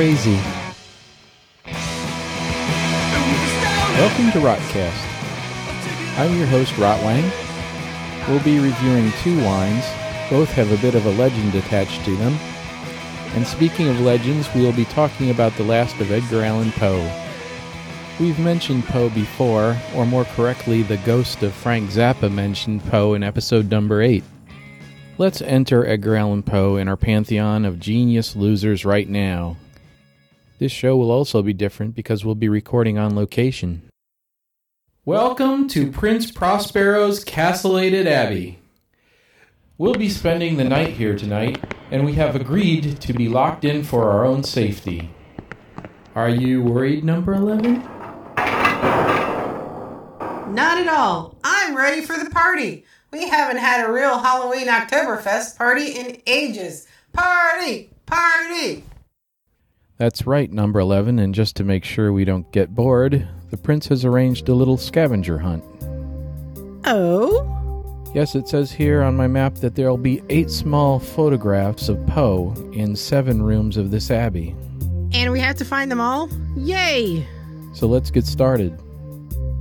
crazy. Welcome to Rotcast. I'm your host, Rotwang. We'll be reviewing two wines. Both have a bit of a legend attached to them. And speaking of legends, we'll be talking about the last of Edgar Allan Poe. We've mentioned Poe before, or more correctly, the ghost of Frank Zappa mentioned Poe in episode number 8. Let's enter Edgar Allan Poe in our pantheon of genius losers right now. This show will also be different because we'll be recording on location. Welcome to Prince Prospero's Castellated Abbey. We'll be spending the night here tonight, and we have agreed to be locked in for our own safety. Are you worried, number 11? Not at all. I'm ready for the party. We haven't had a real Halloween Oktoberfest party in ages. Party! Party! That's right, number 11, and just to make sure we don't get bored, the prince has arranged a little scavenger hunt. Oh? Yes, it says here on my map that there'll be eight small photographs of Poe in seven rooms of this abbey. And we have to find them all? Yay! So let's get started.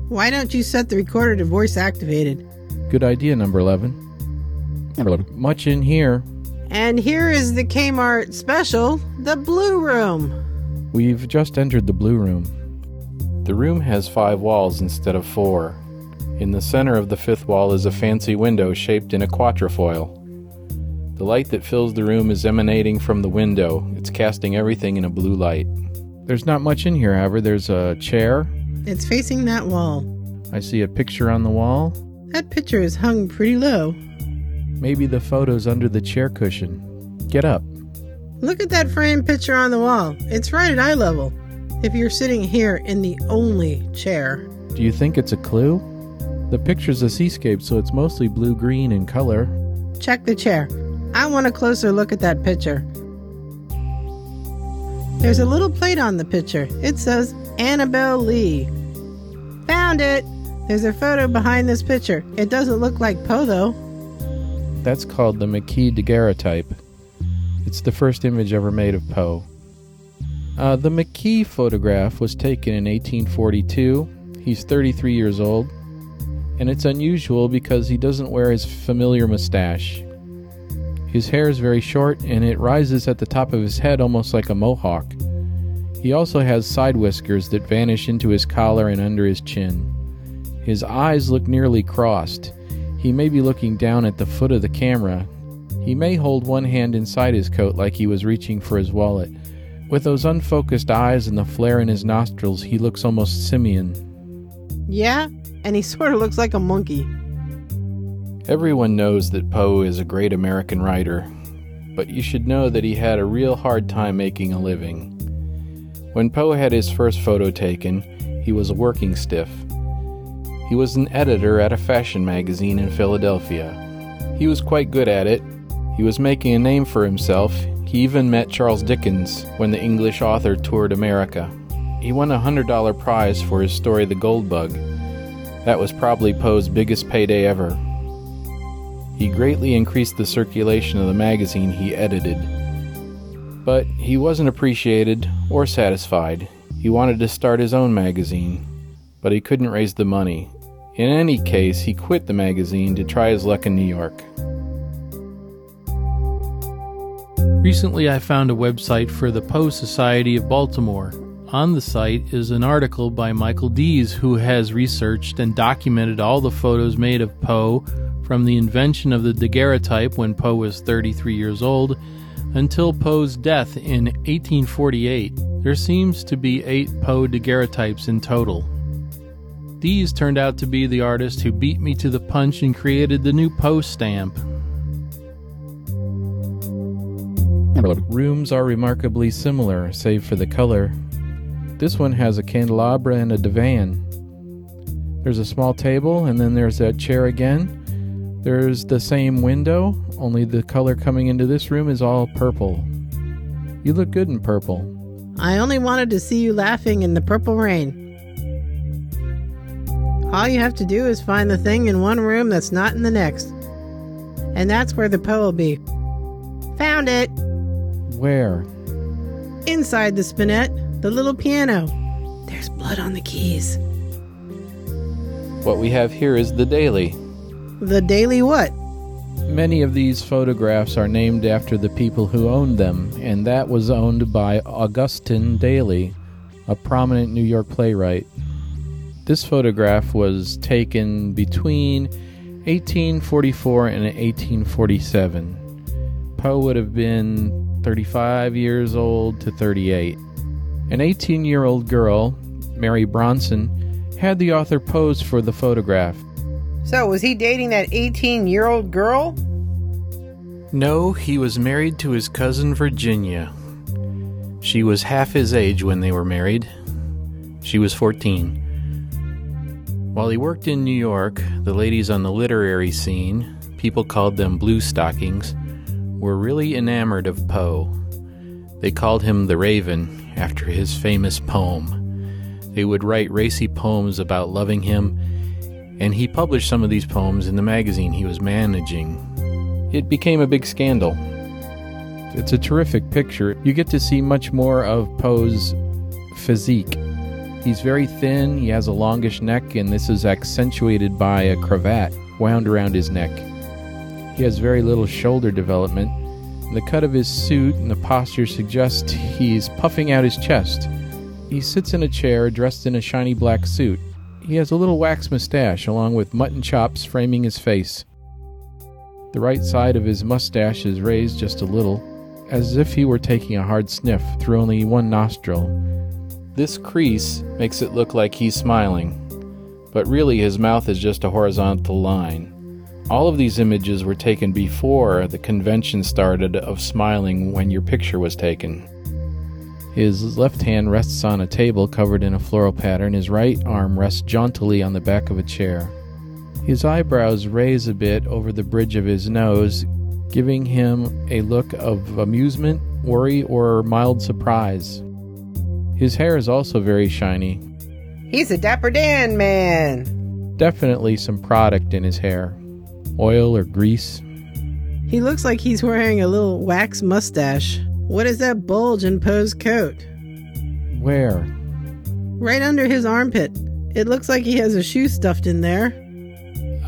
Why don't you set the recorder to voice activated? Good idea, number 11. Number 11. Much in here. And here is the Kmart special, the Blue Room. We've just entered the Blue Room. The room has five walls instead of four. In the center of the fifth wall is a fancy window shaped in a quatrefoil. The light that fills the room is emanating from the window. It's casting everything in a blue light. There's not much in here, however. There's a chair. It's facing that wall. I see a picture on the wall. That picture is hung pretty low. Maybe the photo's under the chair cushion. Get up. Look at that framed picture on the wall. It's right at eye level. If you're sitting here in the only chair. Do you think it's a clue? The picture's a seascape, so it's mostly blue green in color. Check the chair. I want a closer look at that picture. There's a little plate on the picture. It says Annabel Lee. Found it! There's a photo behind this picture. It doesn't look like Poe, though. That's called the McKee daguerreotype. It's the first image ever made of Poe. Uh, the McKee photograph was taken in 1842. He's 33 years old, and it's unusual because he doesn't wear his familiar mustache. His hair is very short and it rises at the top of his head almost like a mohawk. He also has side whiskers that vanish into his collar and under his chin. His eyes look nearly crossed. He may be looking down at the foot of the camera. He may hold one hand inside his coat like he was reaching for his wallet. With those unfocused eyes and the flare in his nostrils, he looks almost simian. Yeah, and he sort of looks like a monkey. Everyone knows that Poe is a great American writer, but you should know that he had a real hard time making a living. When Poe had his first photo taken, he was a working stiff. He was an editor at a fashion magazine in Philadelphia. He was quite good at it. He was making a name for himself. He even met Charles Dickens when the English author toured America. He won a $100 prize for his story The Gold Bug. That was probably Poe's biggest payday ever. He greatly increased the circulation of the magazine he edited. But he wasn't appreciated or satisfied. He wanted to start his own magazine, but he couldn't raise the money. In any case, he quit the magazine to try his luck in New York. Recently, I found a website for the Poe Society of Baltimore. On the site is an article by Michael Deas, who has researched and documented all the photos made of Poe from the invention of the daguerreotype when Poe was 33 years old until Poe's death in 1848. There seems to be eight Poe daguerreotypes in total. These turned out to be the artist who beat me to the punch and created the new post stamp. Rooms are remarkably similar, save for the color. This one has a candelabra and a divan. There's a small table, and then there's that chair again. There's the same window, only the color coming into this room is all purple. You look good in purple. I only wanted to see you laughing in the purple rain. All you have to do is find the thing in one room that's not in the next. And that's where the Poe will be. Found it! Where? Inside the spinet, the little piano. There's blood on the keys. What we have here is the Daly. The daily what? Many of these photographs are named after the people who owned them, and that was owned by Augustin Daly, a prominent New York playwright. This photograph was taken between 1844 and 1847. Poe would have been 35 years old to 38. An 18 year old girl, Mary Bronson, had the author pose for the photograph. So, was he dating that 18 year old girl? No, he was married to his cousin Virginia. She was half his age when they were married. She was 14. While he worked in New York, the ladies on the literary scene, people called them blue stockings, were really enamored of Poe. They called him the Raven after his famous poem. They would write racy poems about loving him and he published some of these poems in the magazine he was managing. It became a big scandal. It's a terrific picture. You get to see much more of Poe's physique. He's very thin, he has a longish neck, and this is accentuated by a cravat wound around his neck. He has very little shoulder development. The cut of his suit and the posture suggest he's puffing out his chest. He sits in a chair dressed in a shiny black suit. He has a little wax mustache along with mutton chops framing his face. The right side of his mustache is raised just a little, as if he were taking a hard sniff through only one nostril. This crease makes it look like he's smiling, but really his mouth is just a horizontal line. All of these images were taken before the convention started of smiling when your picture was taken. His left hand rests on a table covered in a floral pattern. His right arm rests jauntily on the back of a chair. His eyebrows raise a bit over the bridge of his nose, giving him a look of amusement, worry, or mild surprise. His hair is also very shiny. He's a Dapper Dan man. Definitely some product in his hair oil or grease. He looks like he's wearing a little wax mustache. What is that bulge in Poe's coat? Where? Right under his armpit. It looks like he has a shoe stuffed in there.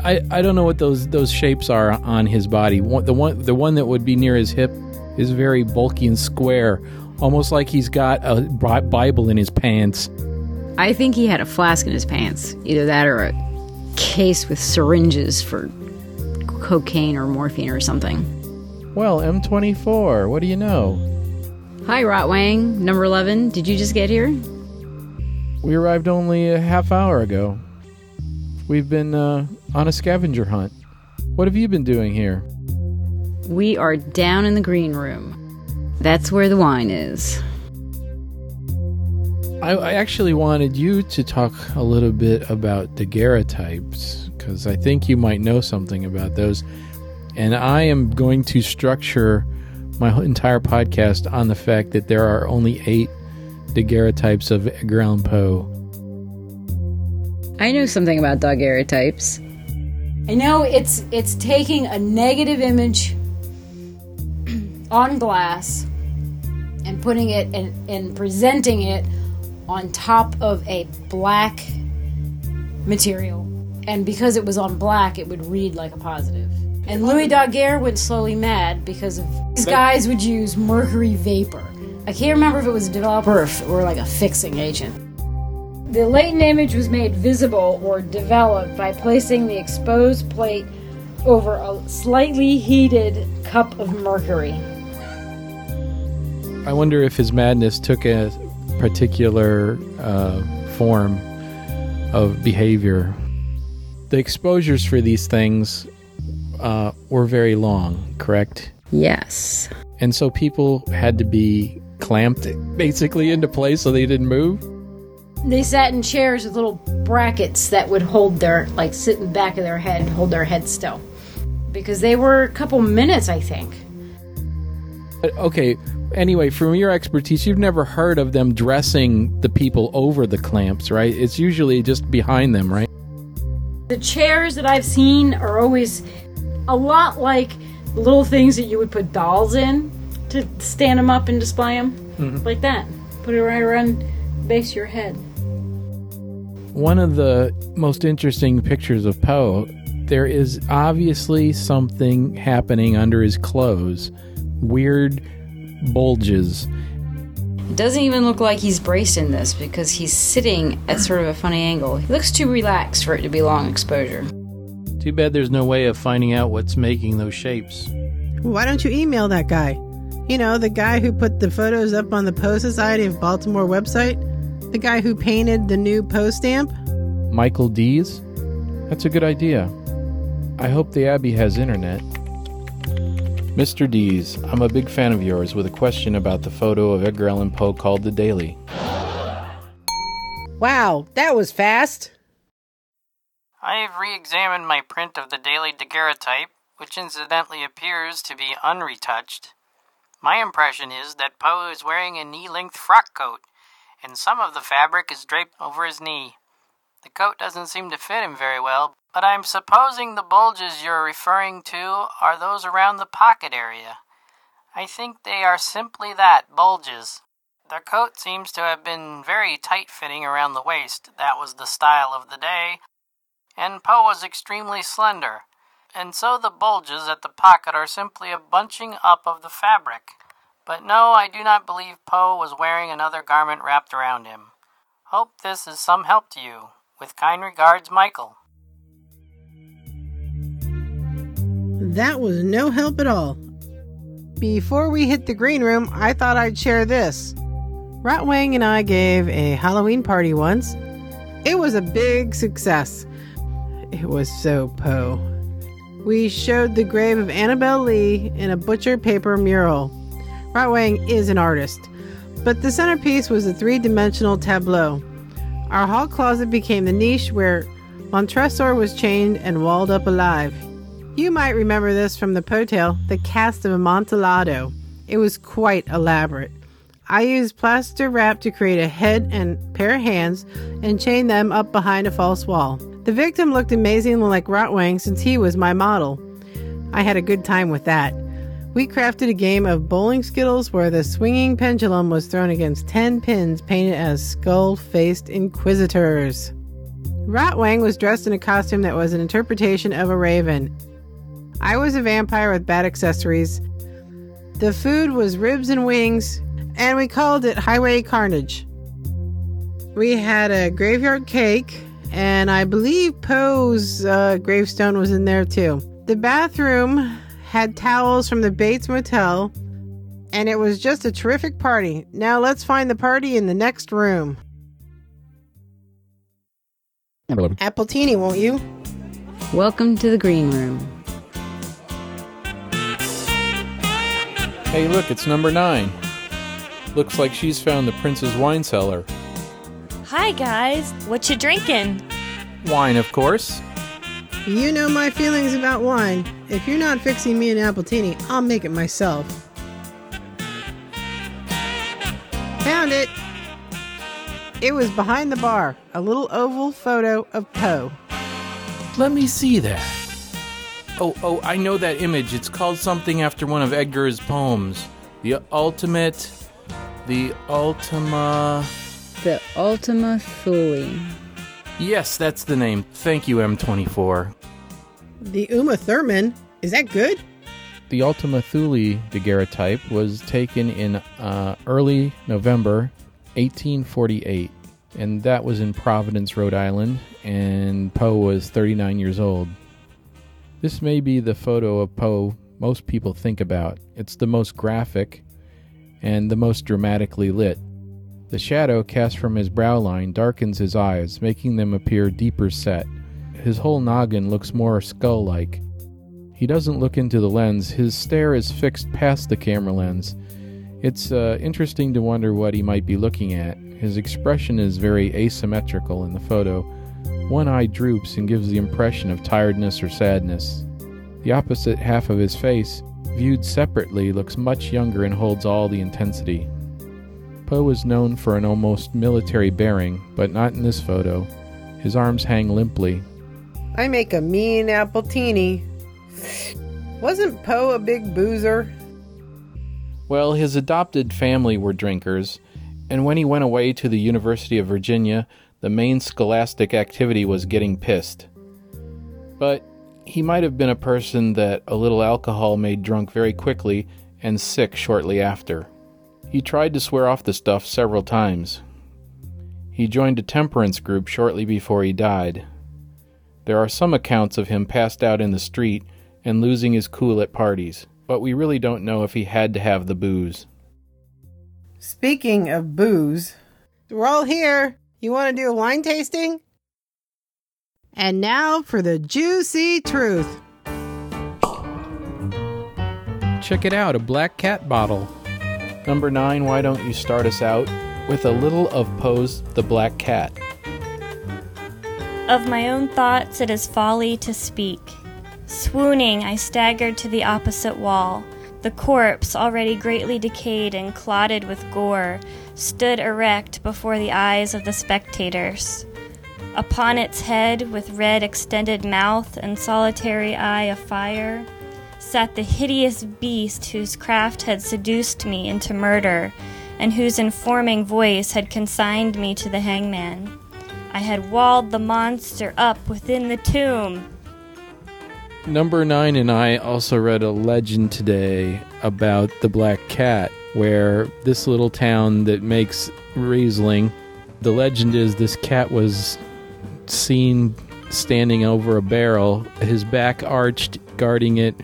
I, I don't know what those those shapes are on his body. One, the one the one that would be near his hip is very bulky and square, almost like he's got a Bible in his pants. I think he had a flask in his pants, either that or a case with syringes for cocaine or morphine or something. Well, M24, what do you know? Hi, Rotwang, number 11. Did you just get here? We arrived only a half hour ago. We've been uh, on a scavenger hunt. What have you been doing here? We are down in the green room. That's where the wine is. I, I actually wanted you to talk a little bit about daguerreotypes because I think you might know something about those. And I am going to structure my entire podcast on the fact that there are only eight daguerreotypes of Edgar Allan Poe. I know something about daguerreotypes. I know it's it's taking a negative image on glass and putting it and, and presenting it on top of a black material. And because it was on black, it would read like a positive. And Louis Daguerre went slowly mad because of these guys would use mercury vapor. I can't remember if it was a developer or, if- or like a fixing agent. The latent image was made visible or developed by placing the exposed plate over a slightly heated cup of mercury. I wonder if his madness took a particular uh, form of behavior. The exposures for these things uh, were very long, correct? Yes. And so people had to be clamped basically into place so they didn't move. They sat in chairs with little brackets that would hold their, like, sit in the back of their head, and hold their head still. Because they were a couple minutes, I think. Okay, anyway, from your expertise, you've never heard of them dressing the people over the clamps, right? It's usually just behind them, right? The chairs that I've seen are always a lot like little things that you would put dolls in to stand them up and display them. Mm-hmm. like that. Put it right around the base of your head. One of the most interesting pictures of Poe, there is obviously something happening under his clothes. Weird bulges. It doesn't even look like he's braced in this because he's sitting at sort of a funny angle. He looks too relaxed for it to be long exposure. Too bad there's no way of finding out what's making those shapes. Why don't you email that guy? You know, the guy who put the photos up on the Poe Society of Baltimore website? The guy who painted the new post stamp? Michael Deas? That's a good idea. I hope the Abbey has internet. Mr. Deas, I'm a big fan of yours with a question about the photo of Edgar Allan Poe called The Daly. Wow, that was fast. I have re examined my print of the Daly daguerreotype, which incidentally appears to be unretouched. My impression is that Poe is wearing a knee length frock coat, and some of the fabric is draped over his knee. The coat doesn't seem to fit him very well, but I'm supposing the bulges you're referring to are those around the pocket area. I think they are simply that bulges. The coat seems to have been very tight fitting around the waist, that was the style of the day, and Poe was extremely slender, and so the bulges at the pocket are simply a bunching up of the fabric. But no, I do not believe Poe was wearing another garment wrapped around him. Hope this is some help to you. With kind regards, Michael. That was no help at all. Before we hit the green room, I thought I'd share this. Rotwang and I gave a Halloween party once. It was a big success. It was so Poe. We showed the grave of Annabel Lee in a butcher paper mural. Rotwang is an artist, but the centerpiece was a three dimensional tableau. Our hall closet became the niche where Montresor was chained and walled up alive. You might remember this from the Poe tale, The Cask of Amontillado. It was quite elaborate. I used plaster wrap to create a head and pair of hands and chain them up behind a false wall. The victim looked amazingly like Rotwang since he was my model. I had a good time with that. We crafted a game of bowling skittles where the swinging pendulum was thrown against 10 pins painted as skull faced inquisitors. Rotwang was dressed in a costume that was an interpretation of a raven. I was a vampire with bad accessories. The food was ribs and wings, and we called it Highway Carnage. We had a graveyard cake, and I believe Poe's uh, gravestone was in there too. The bathroom had towels from the Bates Motel, and it was just a terrific party. Now let's find the party in the next room. Appletini, won't you? Welcome to the green room. Hey, look, it's number nine. Looks like she's found the prince's wine cellar. Hi guys, what you drinking? Wine, of course. You know my feelings about wine. If you're not fixing me an appletini, I'll make it myself. Found it! It was behind the bar, a little oval photo of Poe. Let me see that. Oh, oh, I know that image. It's called something after one of Edgar's poems. The ultimate. The Ultima. The Ultima Thule. Yes, that's the name. Thank you, M24. The Uma Thurman? Is that good? The Ultima Thule daguerreotype was taken in uh, early November 1848, and that was in Providence, Rhode Island, and Poe was 39 years old. This may be the photo of Poe most people think about. It's the most graphic and the most dramatically lit. The shadow cast from his brow line darkens his eyes, making them appear deeper set. His whole noggin looks more skull like. He doesn't look into the lens, his stare is fixed past the camera lens. It's uh, interesting to wonder what he might be looking at. His expression is very asymmetrical in the photo. One eye droops and gives the impression of tiredness or sadness. The opposite half of his face, viewed separately, looks much younger and holds all the intensity. Poe is known for an almost military bearing, but not in this photo. His arms hang limply. I make a mean appletini. Wasn't Poe a big boozer? Well, his adopted family were drinkers, and when he went away to the University of Virginia, the main scholastic activity was getting pissed. But he might have been a person that a little alcohol made drunk very quickly and sick shortly after. He tried to swear off the stuff several times. He joined a temperance group shortly before he died. There are some accounts of him passed out in the street and losing his cool at parties, but we really don't know if he had to have the booze. Speaking of booze, we're all here. You want to do a wine tasting? And now for the juicy truth. Check it out, a black cat bottle. Number nine, why don't you start us out with a little of Poe's The Black Cat? Of my own thoughts, it is folly to speak. Swooning, I staggered to the opposite wall. The corpse, already greatly decayed and clotted with gore, stood erect before the eyes of the spectators. Upon its head, with red extended mouth and solitary eye afire, sat the hideous beast whose craft had seduced me into murder, and whose informing voice had consigned me to the hangman. I had walled the monster up within the tomb. Number nine and I also read a legend today about the Black Cat, where this little town that makes Riesling, the legend is this cat was seen standing over a barrel, his back arched, guarding it,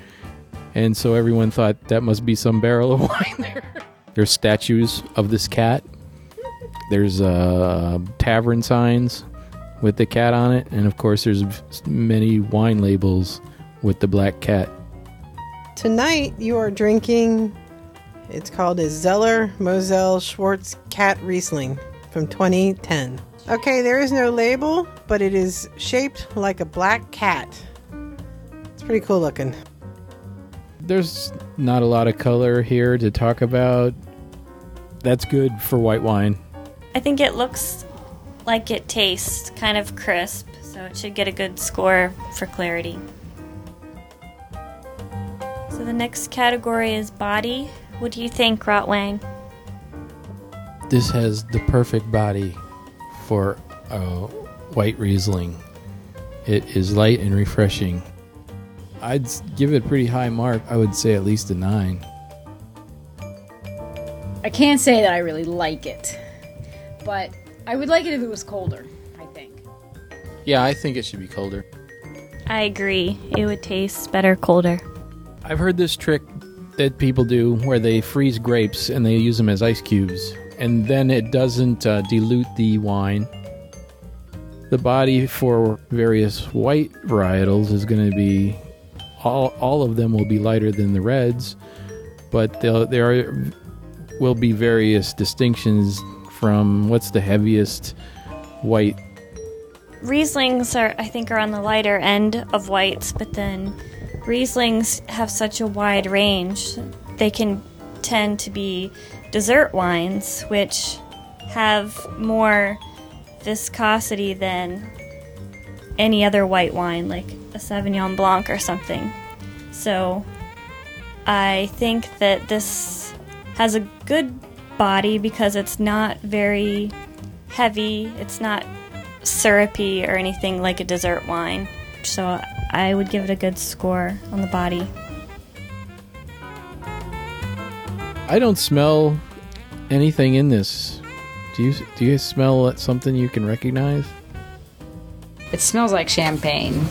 and so everyone thought that must be some barrel of wine there. There's statues of this cat. There's uh, tavern signs with the cat on it, and of course, there's many wine labels with the black cat. Tonight you are drinking, it's called a Zeller Moselle Schwartz Cat Riesling from 2010. Okay, there is no label, but it is shaped like a black cat. It's pretty cool looking. There's not a lot of color here to talk about. That's good for white wine. I think it looks like it tastes kind of crisp, so it should get a good score for clarity. So the next category is body. What do you think, Rotwang? This has the perfect body for a white Riesling. It is light and refreshing. I'd give it a pretty high mark. I would say at least a nine. I can't say that I really like it, but I would like it if it was colder. I think. Yeah, I think it should be colder. I agree. It would taste better colder. I've heard this trick that people do where they freeze grapes and they use them as ice cubes, and then it doesn't uh, dilute the wine. The body for various white varietals is going to be all. All of them will be lighter than the reds, but there are, will be various distinctions from what's the heaviest white. Rieslings are, I think, are on the lighter end of whites, but then Rieslings have such a wide range. They can tend to be dessert wines, which have more viscosity than any other white wine, like a Sauvignon Blanc or something. So I think that this has a good body because it's not very heavy, it's not syrupy or anything like a dessert wine. So I would give it a good score on the body. I don't smell anything in this. Do you? Do you smell something you can recognize? It smells like champagne.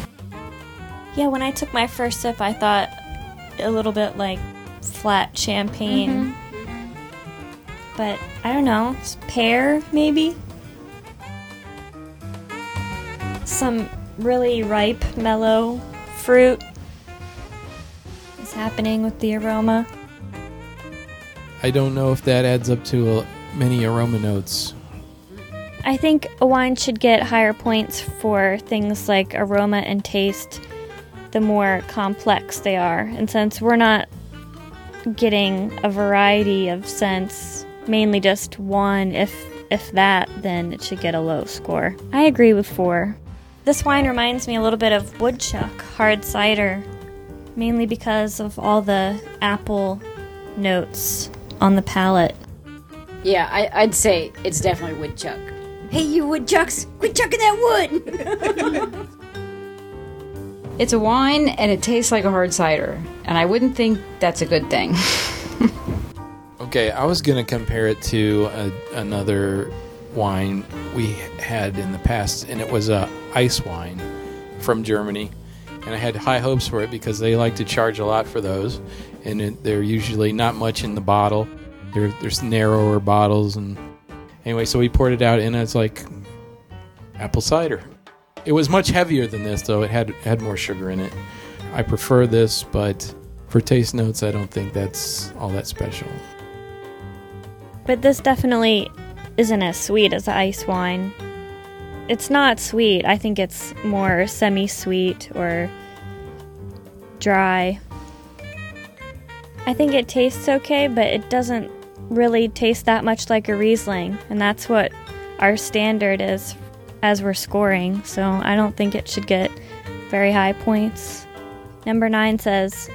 Yeah, when I took my first sip, I thought a little bit like flat champagne. Mm-hmm. But I don't know, pear maybe? Some really ripe, mellow fruit is happening with the aroma. I don't know if that adds up to uh many aroma notes. I think a wine should get higher points for things like aroma and taste the more complex they are. And since we're not getting a variety of scents, mainly just one, if if that, then it should get a low score. I agree with four. This wine reminds me a little bit of woodchuck hard cider, mainly because of all the apple notes on the palate. Yeah, I, I'd say it's definitely woodchuck. Hey, you woodchucks, quit chucking that wood! it's a wine and it tastes like a hard cider, and I wouldn't think that's a good thing. Okay, I was going to compare it to a, another wine we had in the past, and it was a ice wine from Germany. And I had high hopes for it because they like to charge a lot for those, and it, they're usually not much in the bottle. They're, there's narrower bottles, and anyway, so we poured it out, and it's like apple cider. It was much heavier than this, though. It had had more sugar in it. I prefer this, but for taste notes, I don't think that's all that special. But this definitely isn't as sweet as ice wine. It's not sweet. I think it's more semi sweet or dry. I think it tastes okay, but it doesn't really taste that much like a Riesling, and that's what our standard is as we're scoring, so I don't think it should get very high points. Number nine says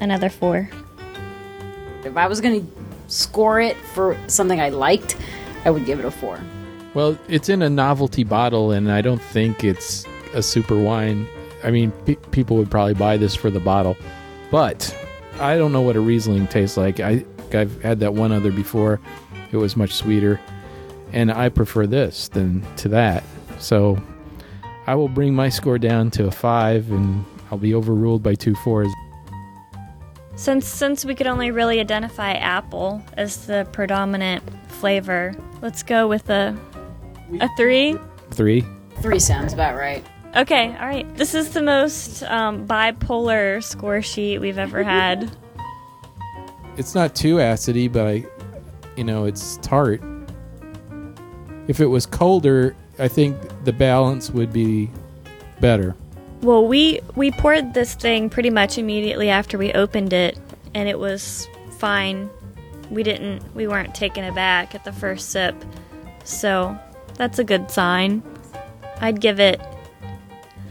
another four. if I was gonna score it for something I liked, I would give it a four. Well, it's in a novelty bottle, and I don't think it's a super wine. I mean, pe- people would probably buy this for the bottle, but I don't know what a Riesling tastes like. I, I've had that one other before; it was much sweeter, and I prefer this than to that. So, I will bring my score down to a five, and I'll be overruled by two fours. Since since we could only really identify apple as the predominant flavor, let's go with a a three. Three. Three sounds about right. Okay, all right. This is the most um, bipolar score sheet we've ever had. It's not too acidy, but I, you know, it's tart. If it was colder, I think the balance would be better. Well, we we poured this thing pretty much immediately after we opened it, and it was fine. We didn't we weren't taken aback at the first sip, so that's a good sign. I'd give it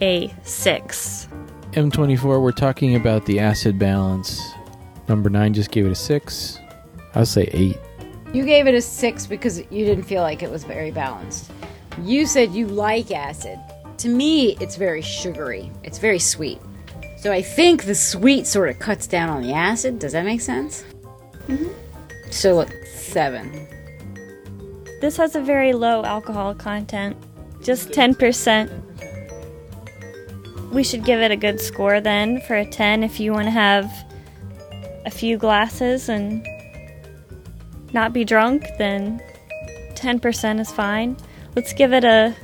a six. M24, we're talking about the acid balance. Number nine just gave it a six. I'll say eight. You gave it a six because you didn't feel like it was very balanced. You said you like acid. To me, it's very sugary. It's very sweet. So I think the sweet sort of cuts down on the acid. Does that make sense? Mm-hmm. So like seven. This has a very low alcohol content, just 10%. We should give it a good score then for a 10 if you want to have a few glasses and not be drunk, then 10% is fine. Let's give it a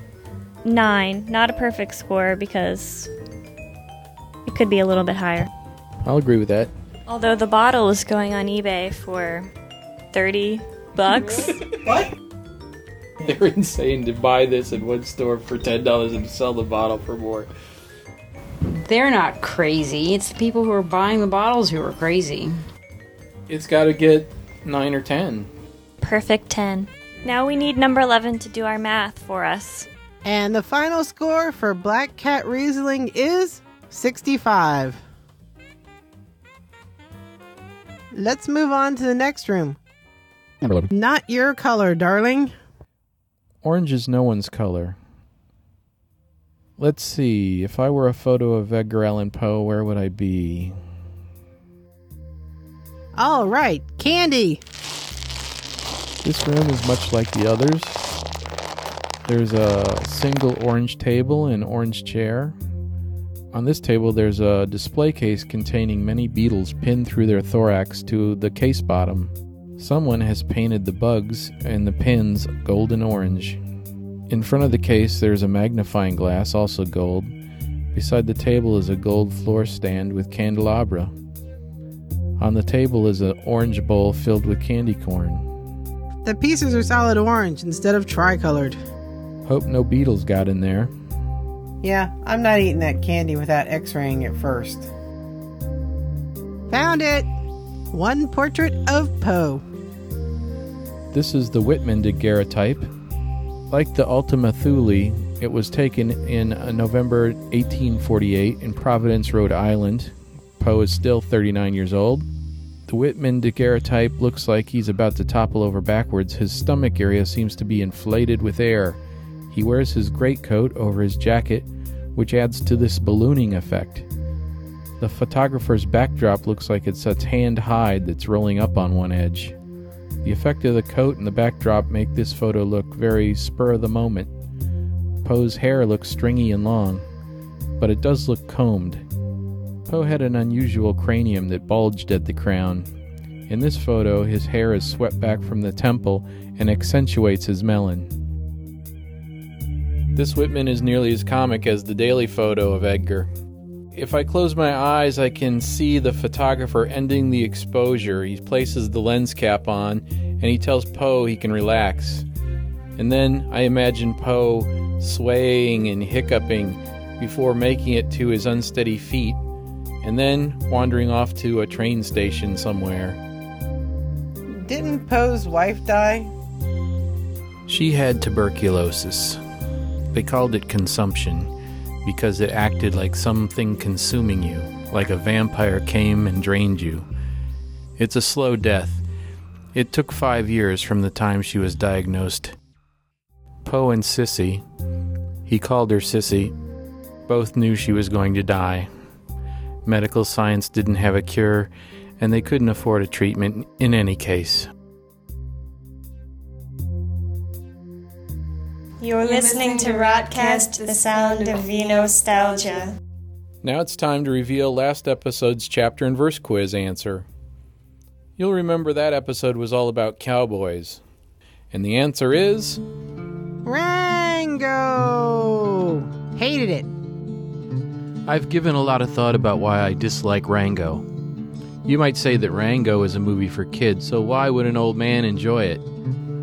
9, not a perfect score because it could be a little bit higher. I'll agree with that. Although the bottle is going on eBay for 30 bucks. What? They're insane to buy this in one store for ten dollars and sell the bottle for more. They're not crazy. It's the people who are buying the bottles who are crazy. It's got to get nine or ten. Perfect 10. Now we need number 11 to do our math for us. And the final score for Black Cat Riesling is 65. Let's move on to the next room. Number eleven. Not your color, darling. Orange is no one's color. Let's see. If I were a photo of Edgar Allan Poe, where would I be? All right, candy. This room is much like the others. There's a single orange table and orange chair. On this table, there's a display case containing many beetles pinned through their thorax to the case bottom. Someone has painted the bugs and the pins golden orange. In front of the case, there's a magnifying glass, also gold. Beside the table is a gold floor stand with candelabra. On the table is an orange bowl filled with candy corn. The pieces are solid orange instead of tricolored. Hope no beetles got in there. Yeah, I'm not eating that candy without x raying it first. Found it! One portrait of Poe. This is the Whitman daguerreotype. Like the Ultima Thule, it was taken in uh, November 1848 in Providence, Rhode Island. Poe is still 39 years old. The Whitman daguerreotype looks like he's about to topple over backwards. His stomach area seems to be inflated with air. He wears his greatcoat over his jacket, which adds to this ballooning effect. The photographer's backdrop looks like it's a tanned hide that's rolling up on one edge. The effect of the coat and the backdrop make this photo look very spur of the moment. Poe's hair looks stringy and long, but it does look combed. Poe had an unusual cranium that bulged at the crown. In this photo, his hair is swept back from the temple and accentuates his melon. This Whitman is nearly as comic as the Daly photo of Edgar. If I close my eyes, I can see the photographer ending the exposure. He places the lens cap on and he tells Poe he can relax. And then I imagine Poe swaying and hiccuping before making it to his unsteady feet and then wandering off to a train station somewhere. Didn't Poe's wife die? She had tuberculosis. They called it consumption because it acted like something consuming you, like a vampire came and drained you. It's a slow death. It took five years from the time she was diagnosed. Poe and Sissy, he called her Sissy, both knew she was going to die. Medical science didn't have a cure, and they couldn't afford a treatment in any case. You're listening to Rotcast, the sound of V nostalgia. Now it's time to reveal last episode's chapter and verse quiz answer. You'll remember that episode was all about cowboys. And the answer is Rango! Hated it. I've given a lot of thought about why I dislike Rango. You might say that Rango is a movie for kids, so why would an old man enjoy it?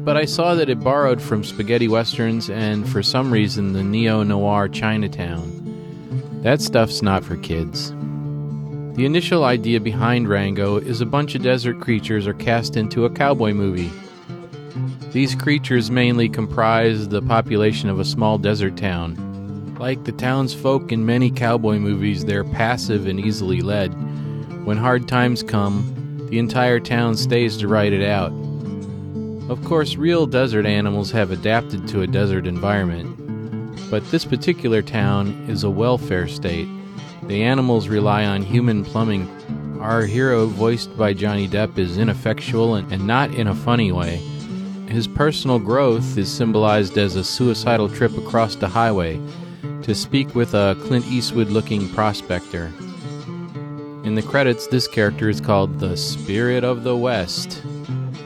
But I saw that it borrowed from spaghetti westerns and, for some reason, the neo noir Chinatown. That stuff's not for kids. The initial idea behind Rango is a bunch of desert creatures are cast into a cowboy movie. These creatures mainly comprise the population of a small desert town. Like the townsfolk in many cowboy movies, they're passive and easily led. When hard times come, the entire town stays to ride it out. Of course, real desert animals have adapted to a desert environment, but this particular town is a welfare state. The animals rely on human plumbing. Our hero, voiced by Johnny Depp, is ineffectual and, and not in a funny way. His personal growth is symbolized as a suicidal trip across the highway to speak with a Clint Eastwood looking prospector. In the credits, this character is called the Spirit of the West.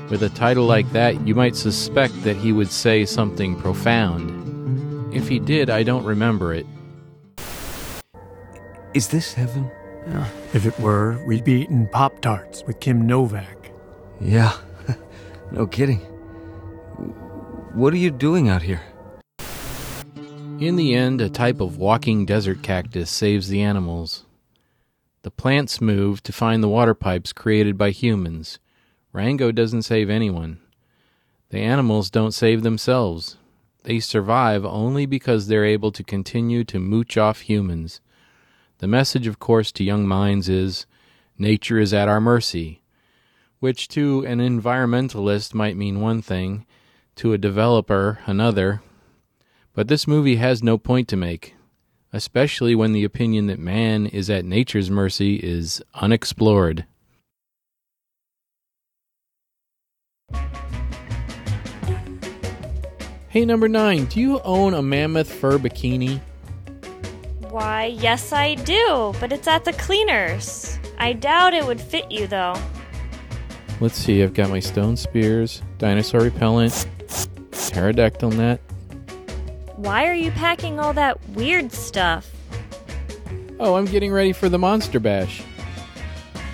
With a title like that, you might suspect that he would say something profound. If he did, I don't remember it. Is this heaven? If it were, we'd be eating Pop Tarts with Kim Novak. Yeah, no kidding. What are you doing out here? In the end, a type of walking desert cactus saves the animals. The plants move to find the water pipes created by humans. Rango doesn't save anyone. The animals don't save themselves. They survive only because they're able to continue to mooch off humans. The message, of course, to young minds is nature is at our mercy, which to an environmentalist might mean one thing, to a developer another. But this movie has no point to make, especially when the opinion that man is at nature's mercy is unexplored. Hey, number nine, do you own a mammoth fur bikini? Why, yes, I do, but it's at the cleaners. I doubt it would fit you, though. Let's see, I've got my stone spears, dinosaur repellent, pterodactyl net. Why are you packing all that weird stuff? Oh, I'm getting ready for the Monster Bash.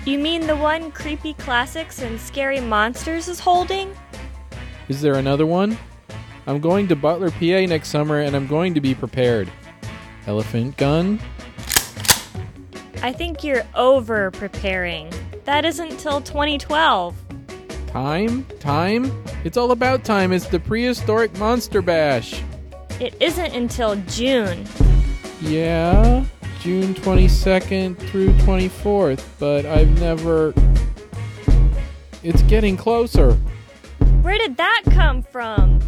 You mean the one Creepy Classics and Scary Monsters is holding? Is there another one? I'm going to Butler, PA next summer and I'm going to be prepared. Elephant gun? I think you're over preparing. That isn't till 2012. Time? Time? It's all about time. It's the prehistoric Monster Bash. It isn't until June. Yeah, June 22nd through 24th, but I've never. It's getting closer. Where did that come from?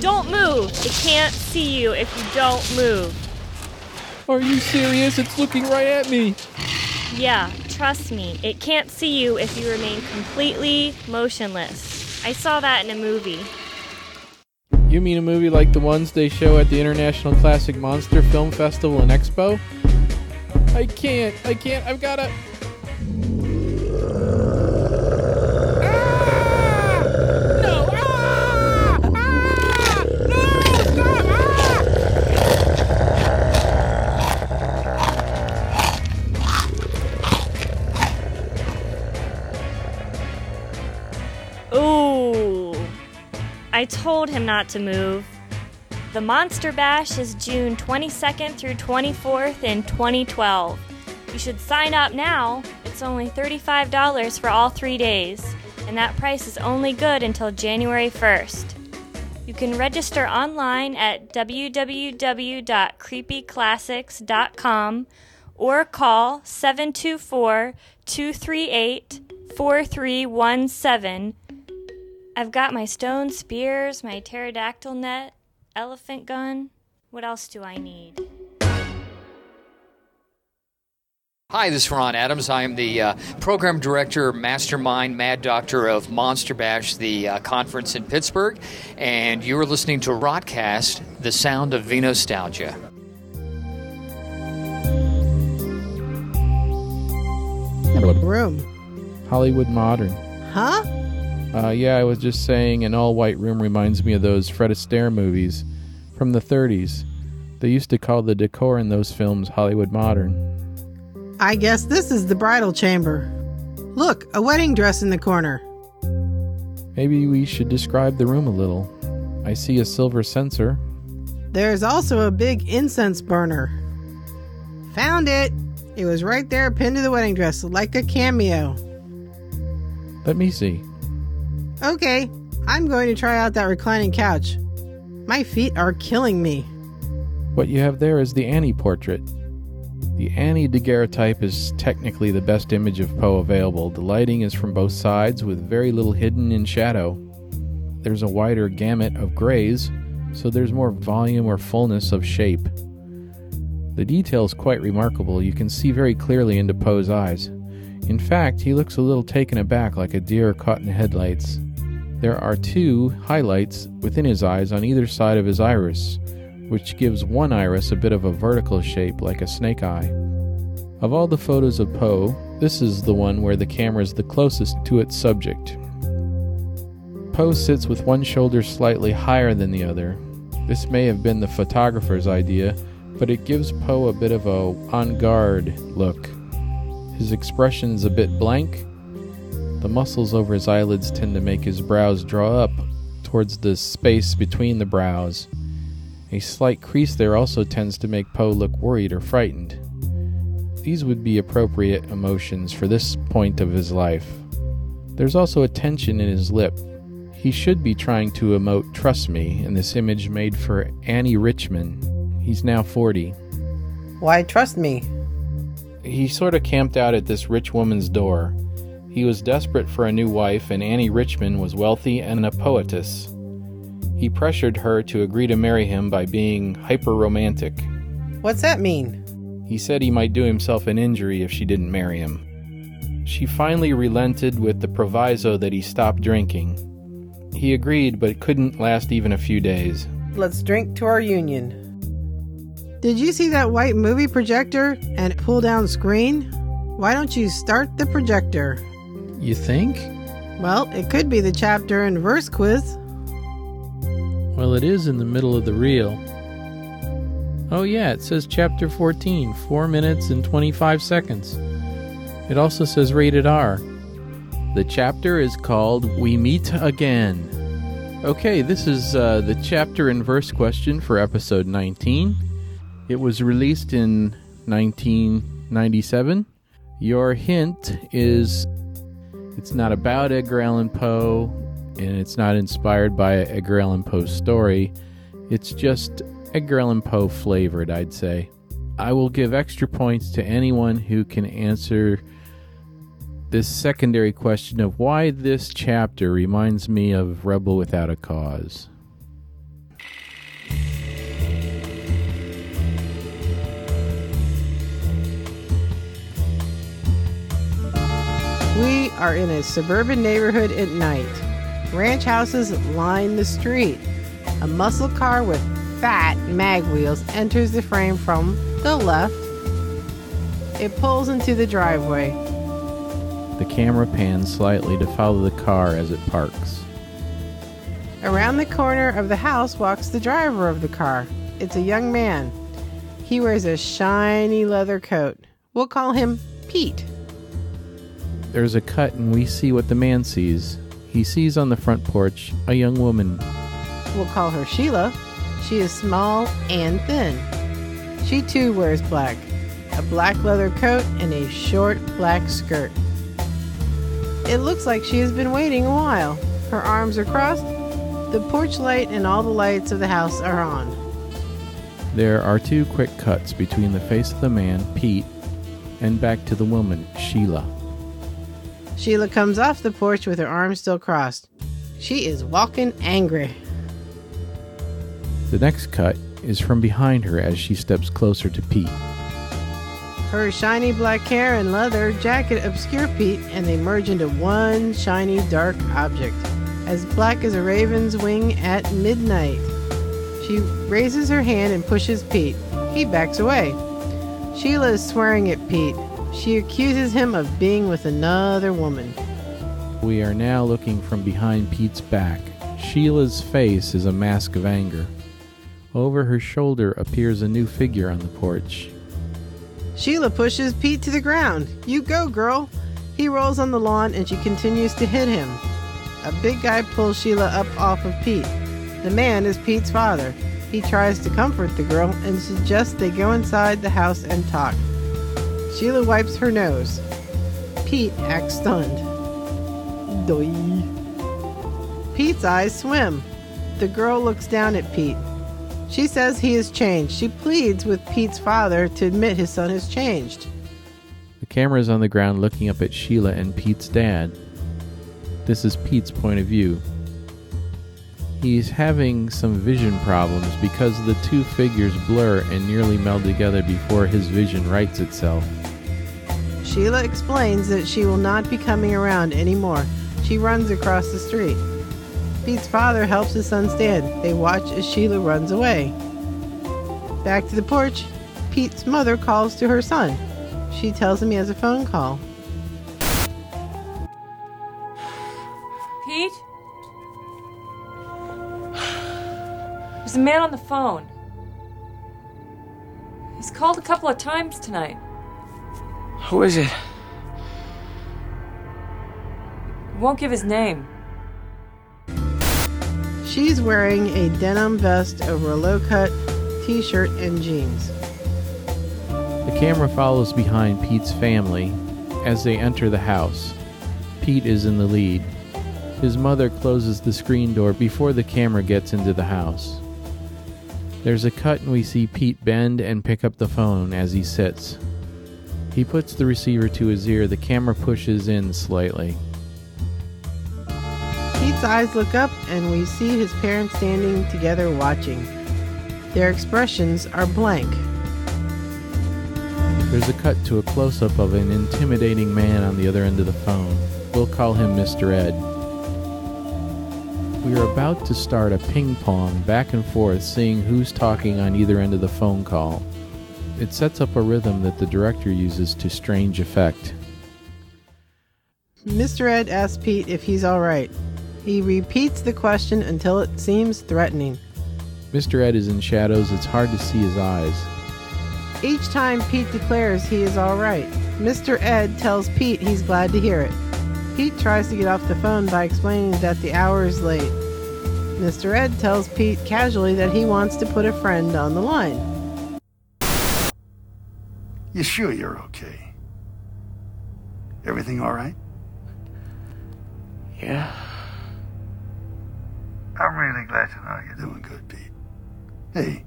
Don't move. It can't see you if you don't move. Are you serious? It's looking right at me. Yeah, trust me. It can't see you if you remain completely motionless. I saw that in a movie. You mean a movie like the ones they show at the International Classic Monster Film Festival and Expo? I can't. I can't. I've gotta. No! I told him not to move. The Monster Bash is June 22nd through 24th in 2012. You should sign up now. It's only $35 for all three days, and that price is only good until January 1st. You can register online at www.creepyclassics.com or call 724 238 4317 I've got my stone spears, my pterodactyl net, elephant gun. What else do I need? Hi, this is Ron Adams. I am the uh, program director, mastermind, mad doctor of Monster Bash, the uh, conference in Pittsburgh, and you are listening to Rotcast, the sound of Venostalgia. Room. Hollywood Modern. Huh? Uh, yeah, I was just saying an all white room reminds me of those Fred Astaire movies from the 30s. They used to call the decor in those films Hollywood Modern. I guess this is the bridal chamber. Look, a wedding dress in the corner. Maybe we should describe the room a little. I see a silver censer. There's also a big incense burner. Found it! It was right there pinned to the wedding dress, like a cameo. Let me see. Okay, I'm going to try out that reclining couch. My feet are killing me. What you have there is the Annie portrait. The Annie daguerreotype is technically the best image of Poe available. The lighting is from both sides with very little hidden in shadow. There's a wider gamut of grays, so there's more volume or fullness of shape. The detail is quite remarkable. You can see very clearly into Poe's eyes. In fact, he looks a little taken aback like a deer caught in headlights. There are two highlights within his eyes on either side of his iris, which gives one iris a bit of a vertical shape like a snake eye. Of all the photos of Poe, this is the one where the camera is the closest to its subject. Poe sits with one shoulder slightly higher than the other. This may have been the photographer's idea, but it gives Poe a bit of a on guard look. His expression's a bit blank. The muscles over his eyelids tend to make his brows draw up towards the space between the brows. A slight crease there also tends to make Poe look worried or frightened. These would be appropriate emotions for this point of his life. There's also a tension in his lip. He should be trying to emote trust me in this image made for Annie Richmond. He's now 40. Why trust me? He sort of camped out at this rich woman's door. He was desperate for a new wife, and Annie Richmond was wealthy and a poetess. He pressured her to agree to marry him by being hyper romantic. What's that mean? He said he might do himself an injury if she didn't marry him. She finally relented with the proviso that he stop drinking. He agreed, but it couldn't last even a few days. Let's drink to our union. Did you see that white movie projector and pull down screen? Why don't you start the projector? You think? Well, it could be the chapter and verse quiz. Well, it is in the middle of the reel. Oh, yeah, it says chapter 14, 4 minutes and 25 seconds. It also says rated R. The chapter is called We Meet Again. Okay, this is uh, the chapter and verse question for episode 19. It was released in 1997. Your hint is it's not about Edgar Allan Poe, and it's not inspired by Edgar Allan Poe's story. It's just Edgar Allan Poe flavored, I'd say. I will give extra points to anyone who can answer this secondary question of why this chapter reminds me of Rebel Without a Cause. Are in a suburban neighborhood at night. Ranch houses line the street. A muscle car with fat mag wheels enters the frame from the left. It pulls into the driveway. The camera pans slightly to follow the car as it parks. Around the corner of the house walks the driver of the car. It's a young man. He wears a shiny leather coat. We'll call him Pete. There's a cut, and we see what the man sees. He sees on the front porch a young woman. We'll call her Sheila. She is small and thin. She too wears black a black leather coat and a short black skirt. It looks like she has been waiting a while. Her arms are crossed. The porch light and all the lights of the house are on. There are two quick cuts between the face of the man, Pete, and back to the woman, Sheila. Sheila comes off the porch with her arms still crossed. She is walking angry. The next cut is from behind her as she steps closer to Pete. Her shiny black hair and leather jacket obscure Pete, and they merge into one shiny dark object, as black as a raven's wing at midnight. She raises her hand and pushes Pete. He backs away. Sheila is swearing at Pete. She accuses him of being with another woman. We are now looking from behind Pete's back. Sheila's face is a mask of anger. Over her shoulder appears a new figure on the porch. Sheila pushes Pete to the ground. You go, girl. He rolls on the lawn and she continues to hit him. A big guy pulls Sheila up off of Pete. The man is Pete's father. He tries to comfort the girl and suggests they go inside the house and talk. Sheila wipes her nose. Pete acts stunned. Doi. Pete's eyes swim. The girl looks down at Pete. She says he has changed. She pleads with Pete's father to admit his son has changed. The camera is on the ground looking up at Sheila and Pete's dad. This is Pete's point of view. He's having some vision problems because the two figures blur and nearly meld together before his vision rights itself. Sheila explains that she will not be coming around anymore. She runs across the street. Pete's father helps his son stand. They watch as Sheila runs away. Back to the porch, Pete's mother calls to her son. She tells him he has a phone call. Pete? There's a man on the phone. He's called a couple of times tonight. Who is it? He won't give his name. She's wearing a denim vest over a low cut t shirt and jeans. The camera follows behind Pete's family as they enter the house. Pete is in the lead. His mother closes the screen door before the camera gets into the house. There's a cut and we see Pete bend and pick up the phone as he sits. He puts the receiver to his ear, the camera pushes in slightly. Pete's eyes look up and we see his parents standing together watching. Their expressions are blank. There's a cut to a close up of an intimidating man on the other end of the phone. We'll call him Mr. Ed. We are about to start a ping pong back and forth, seeing who's talking on either end of the phone call. It sets up a rhythm that the director uses to strange effect. Mr. Ed asks Pete if he's alright. He repeats the question until it seems threatening. Mr. Ed is in shadows, it's hard to see his eyes. Each time Pete declares he is alright, Mr. Ed tells Pete he's glad to hear it. Pete tries to get off the phone by explaining that the hour is late. Mr. Ed tells Pete casually that he wants to put a friend on the line. You sure you're okay? Everything all right? Yeah. I'm really glad to know you're doing good, Pete. Hey,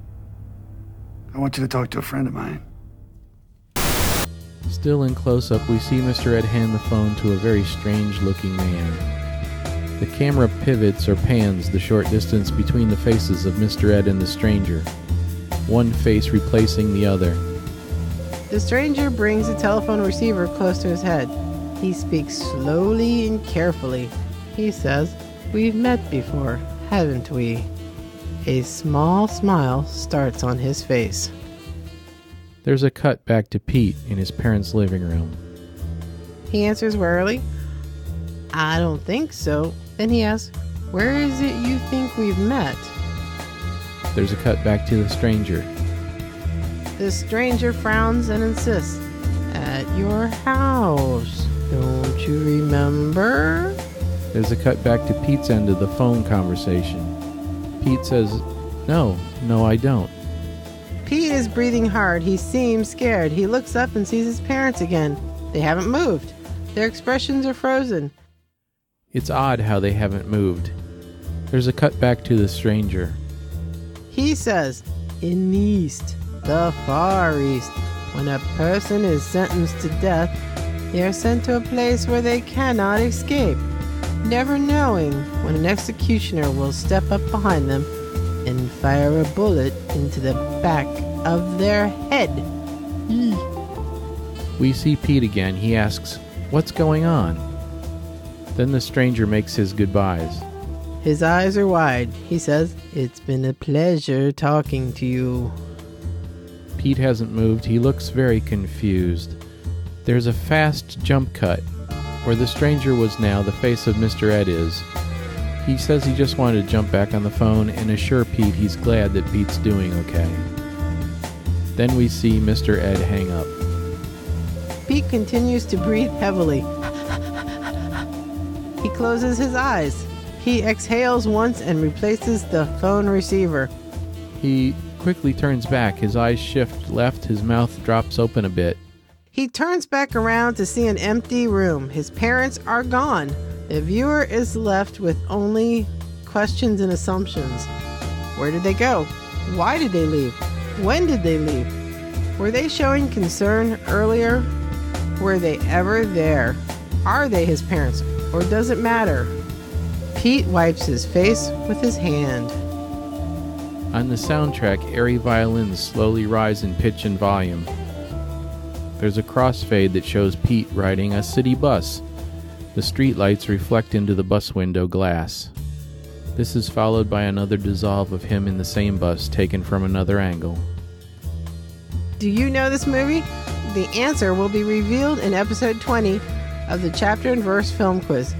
I want you to talk to a friend of mine. Still in close up, we see Mr. Ed hand the phone to a very strange looking man. The camera pivots or pans the short distance between the faces of Mr. Ed and the stranger, one face replacing the other. The stranger brings the telephone receiver close to his head. He speaks slowly and carefully. He says, We've met before, haven't we? A small smile starts on his face. There's a cut back to Pete in his parents' living room. He answers warily, I don't think so. Then he asks, Where is it you think we've met? There's a cut back to the stranger. The stranger frowns and insists, At your house. Don't you remember? There's a cut back to Pete's end of the phone conversation. Pete says, No, no, I don't. Pete is breathing hard. He seems scared. He looks up and sees his parents again. They haven't moved. Their expressions are frozen. It's odd how they haven't moved. There's a cut back to the stranger. He says, In the East, the Far East, when a person is sentenced to death, they are sent to a place where they cannot escape, never knowing when an executioner will step up behind them and fire a bullet into the back of their head. We see Pete again. He asks, What's going on? Then the stranger makes his goodbyes. His eyes are wide. He says, It's been a pleasure talking to you. Pete hasn't moved. He looks very confused. There's a fast jump cut where the stranger was now the face of Mr. Ed is. He says he just wanted to jump back on the phone and assure Pete he's glad that Pete's doing okay. Then we see Mr. Ed hang up. Pete continues to breathe heavily. he closes his eyes. He exhales once and replaces the phone receiver. He quickly turns back. His eyes shift left, his mouth drops open a bit. He turns back around to see an empty room. His parents are gone. The viewer is left with only questions and assumptions. Where did they go? Why did they leave? When did they leave? Were they showing concern earlier? Were they ever there? Are they his parents? Or does it matter? Pete wipes his face with his hand. On the soundtrack, airy violins slowly rise in pitch and volume. There's a crossfade that shows Pete riding a city bus. The streetlights reflect into the bus window glass. This is followed by another dissolve of him in the same bus taken from another angle. Do you know this movie? The answer will be revealed in episode 20 of the chapter and verse film quiz.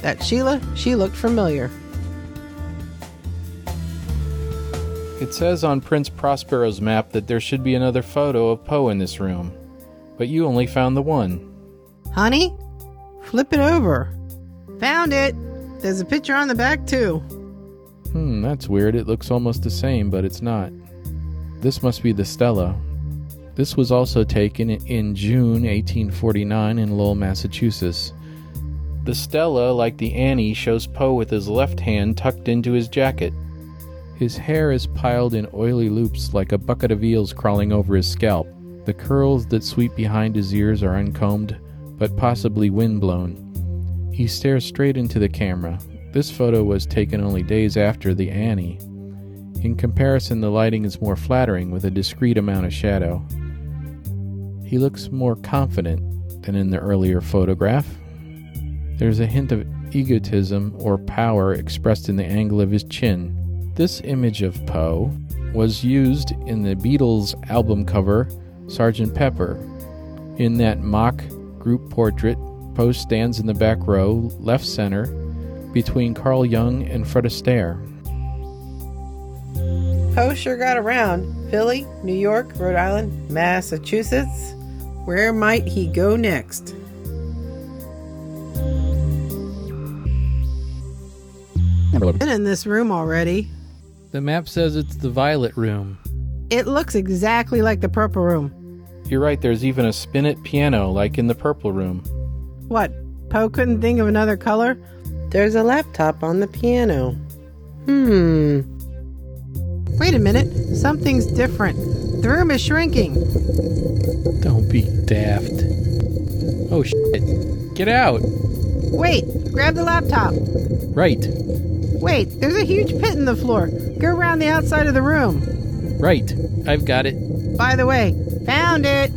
That Sheila, she looked familiar. It says on Prince Prospero's map that there should be another photo of Poe in this room, but you only found the one. Honey, flip it over. Found it. There's a picture on the back, too. Hmm, that's weird. It looks almost the same, but it's not. This must be the Stella. This was also taken in June 1849 in Lowell, Massachusetts. The Stella, like the Annie, shows Poe with his left hand tucked into his jacket. His hair is piled in oily loops like a bucket of eels crawling over his scalp. The curls that sweep behind his ears are uncombed, but possibly windblown. He stares straight into the camera. This photo was taken only days after the Annie. In comparison, the lighting is more flattering with a discreet amount of shadow. He looks more confident than in the earlier photograph. There's a hint of egotism or power expressed in the angle of his chin. This image of Poe was used in the Beatles album cover Sgt. Pepper. In that mock group portrait, Poe stands in the back row, left center, between Carl Jung and Fred Astaire. Poe sure got around. Philly, New York, Rhode Island, Massachusetts. Where might he go next? Been in this room already. The map says it's the Violet Room. It looks exactly like the Purple Room. You're right, there's even a spinet piano like in the Purple Room. What? Poe couldn't think of another color? There's a laptop on the piano. Hmm. Wait a minute. Something's different. The room is shrinking. Don't be daft. Oh shit. Get out. Wait, grab the laptop. Right. Wait, there's a huge pit in the floor. Go around the outside of the room. Right. I've got it. By the way, found it.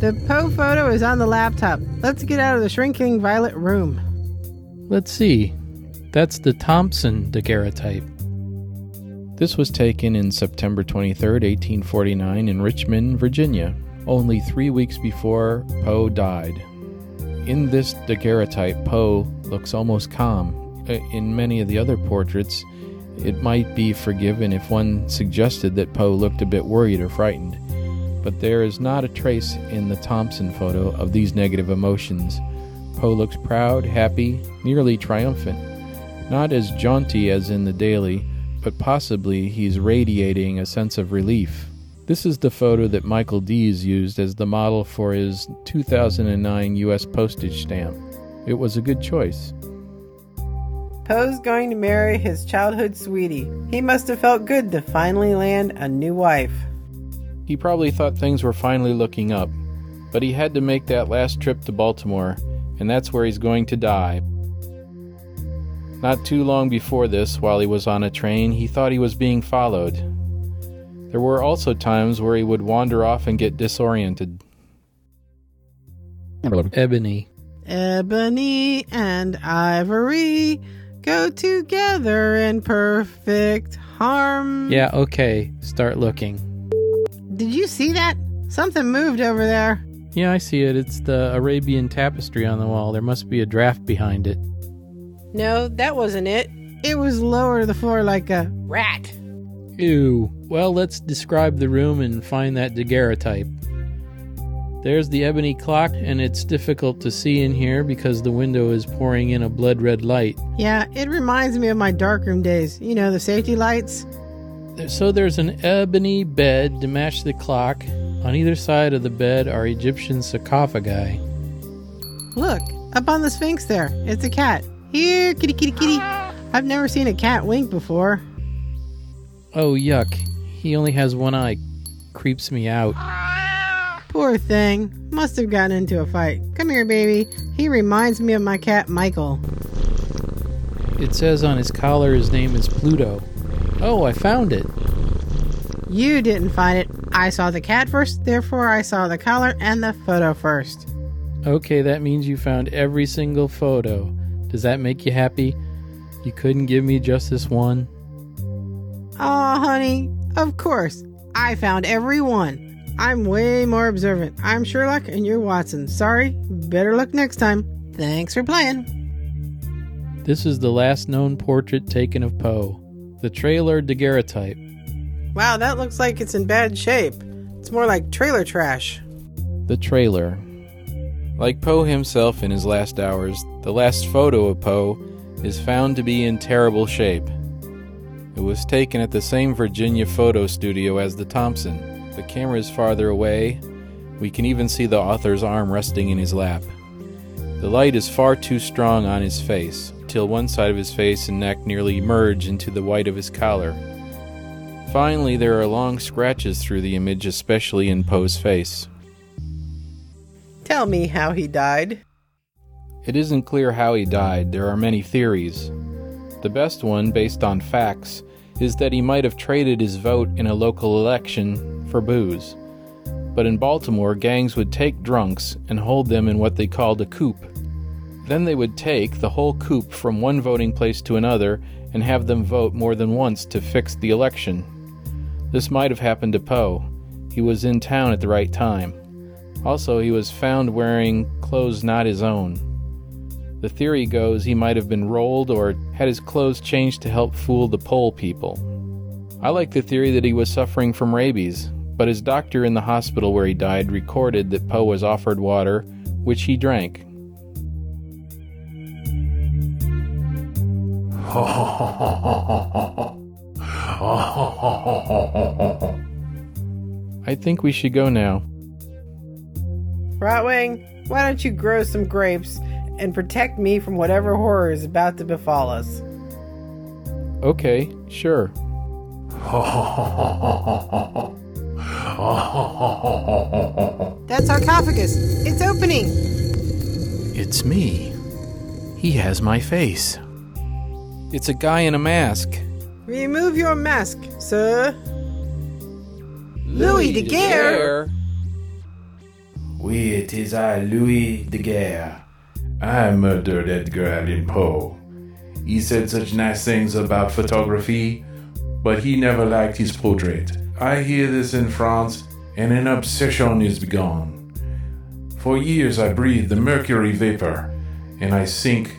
The Poe photo is on the laptop. Let's get out of the shrinking violet room. Let's see. That's the Thompson daguerreotype. This was taken in September 23, 1849, in Richmond, Virginia, only three weeks before Poe died. In this daguerreotype, Poe looks almost calm. Uh, In many of the other portraits, it might be forgiven if one suggested that Poe looked a bit worried or frightened. But there is not a trace in the Thompson photo of these negative emotions. Poe looks proud, happy, nearly triumphant. Not as jaunty as in the Daly, but possibly he's radiating a sense of relief. This is the photo that Michael Deas used as the model for his 2009 U.S. postage stamp. It was a good choice. Poe's going to marry his childhood sweetie. He must have felt good to finally land a new wife. He probably thought things were finally looking up, but he had to make that last trip to Baltimore, and that's where he's going to die. Not too long before this, while he was on a train, he thought he was being followed. There were also times where he would wander off and get disoriented. Ebony. Ebony and ivory go together in perfect harm. Yeah, okay, start looking. Did you see that? Something moved over there. Yeah, I see it. It's the Arabian tapestry on the wall. There must be a draft behind it. No, that wasn't it. It was lower to the floor like a rat. Ew. Well, let's describe the room and find that daguerreotype. There's the ebony clock, and it's difficult to see in here because the window is pouring in a blood red light. Yeah, it reminds me of my darkroom days. You know, the safety lights? So there's an ebony bed to match the clock. On either side of the bed are Egyptian sarcophagi. Look, up on the Sphinx there. It's a cat. Here, kitty, kitty, kitty. I've never seen a cat wink before. Oh, yuck. He only has one eye. Creeps me out. Poor thing. Must have gotten into a fight. Come here, baby. He reminds me of my cat, Michael. It says on his collar his name is Pluto. Oh, I found it. You didn't find it. I saw the cat first, therefore I saw the collar and the photo first. Okay, that means you found every single photo. Does that make you happy? You couldn't give me just this one? Aw, honey, of course. I found every one. I'm way more observant. I'm Sherlock and you're Watson. Sorry, better luck next time. Thanks for playing. This is the last known portrait taken of Poe. The Traylor daguerreotype. Wow, that looks like it's in bad shape. It's more like trailer trash. The trailer. Like Poe himself in his last hours, the last photo of Poe is found to be in terrible shape. It was taken at the same Virginia photo studio as the Thompson. The camera is farther away. We can even see the author's arm resting in his lap. The light is far too strong on his face, till one side of his face and neck nearly merge into the white of his collar. Finally, there are long scratches through the image, especially in Poe's face. Tell me how he died. It isn't clear how he died. There are many theories. The best one, based on facts, is that he might have traded his vote in a local election for booze. But in Baltimore, gangs would take drunks and hold them in what they called a coop. Then they would take the whole coop from one voting place to another and have them vote more than once to fix the election. This might have happened to Poe. He was in town at the right time. Also, he was found wearing clothes not his own. The theory goes he might have been rolled or had his clothes changed to help fool the poll people. I like the theory that he was suffering from rabies, but his doctor in the hospital where he died recorded that Poe was offered water, which he drank. I think we should go now. Rotwing, why don't you grow some grapes and protect me from whatever horror is about to befall us? Okay, sure. That sarcophagus. It's opening. It's me. He has my face. It's a guy in a mask. Remove your mask, sir. Louis Daguerre. Oui, it is I, Louis Daguerre. I murdered Edgar Allan Poe. He said such nice things about photography, but he never liked his portrait. I hear this in France, and an obsession is begun. For years I breathed the mercury vapor, and I think,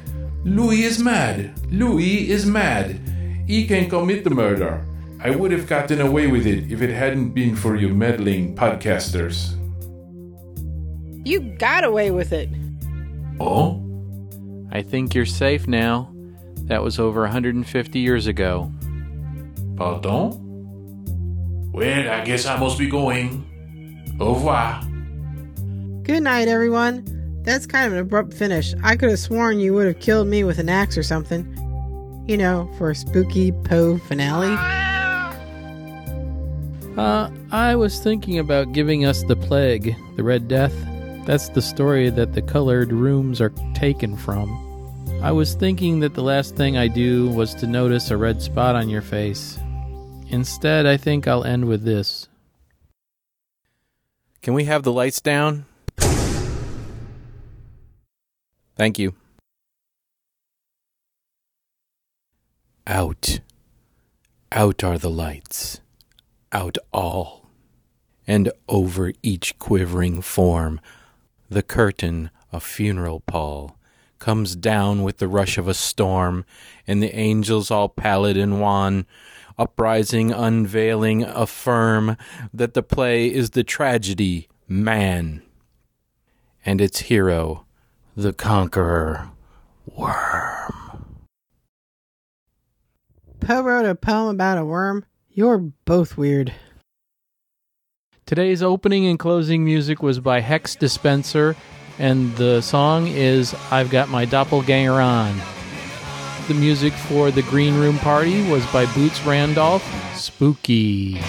Louis is mad. Louis is mad. He can commit the murder. I would have gotten away with it if it hadn't been for you meddling podcasters. You got away with it. Oh? I think you're safe now. That was over 150 years ago. Pardon? Well, I guess I must be going. Au revoir. Good night, everyone. That's kind of an abrupt finish. I could have sworn you would have killed me with an axe or something. You know, for a spooky Poe finale. Uh, I was thinking about giving us the plague, the Red Death. That's the story that the colored rooms are taken from. I was thinking that the last thing I do was to notice a red spot on your face. Instead, I think I'll end with this. Can we have the lights down? Thank you. Out. Out are the lights. Out all. And over each quivering form, the curtain, a funeral pall, comes down with the rush of a storm, and the angels all pallid and wan, uprising, unveiling, affirm that the play is the tragedy, man, and its hero, the conqueror, worm. Poe wrote a poem about a worm. You're both weird. Today's opening and closing music was by Hex Dispenser, and the song is I've Got My Doppelganger On. The music for the Green Room Party was by Boots Randolph. Spooky.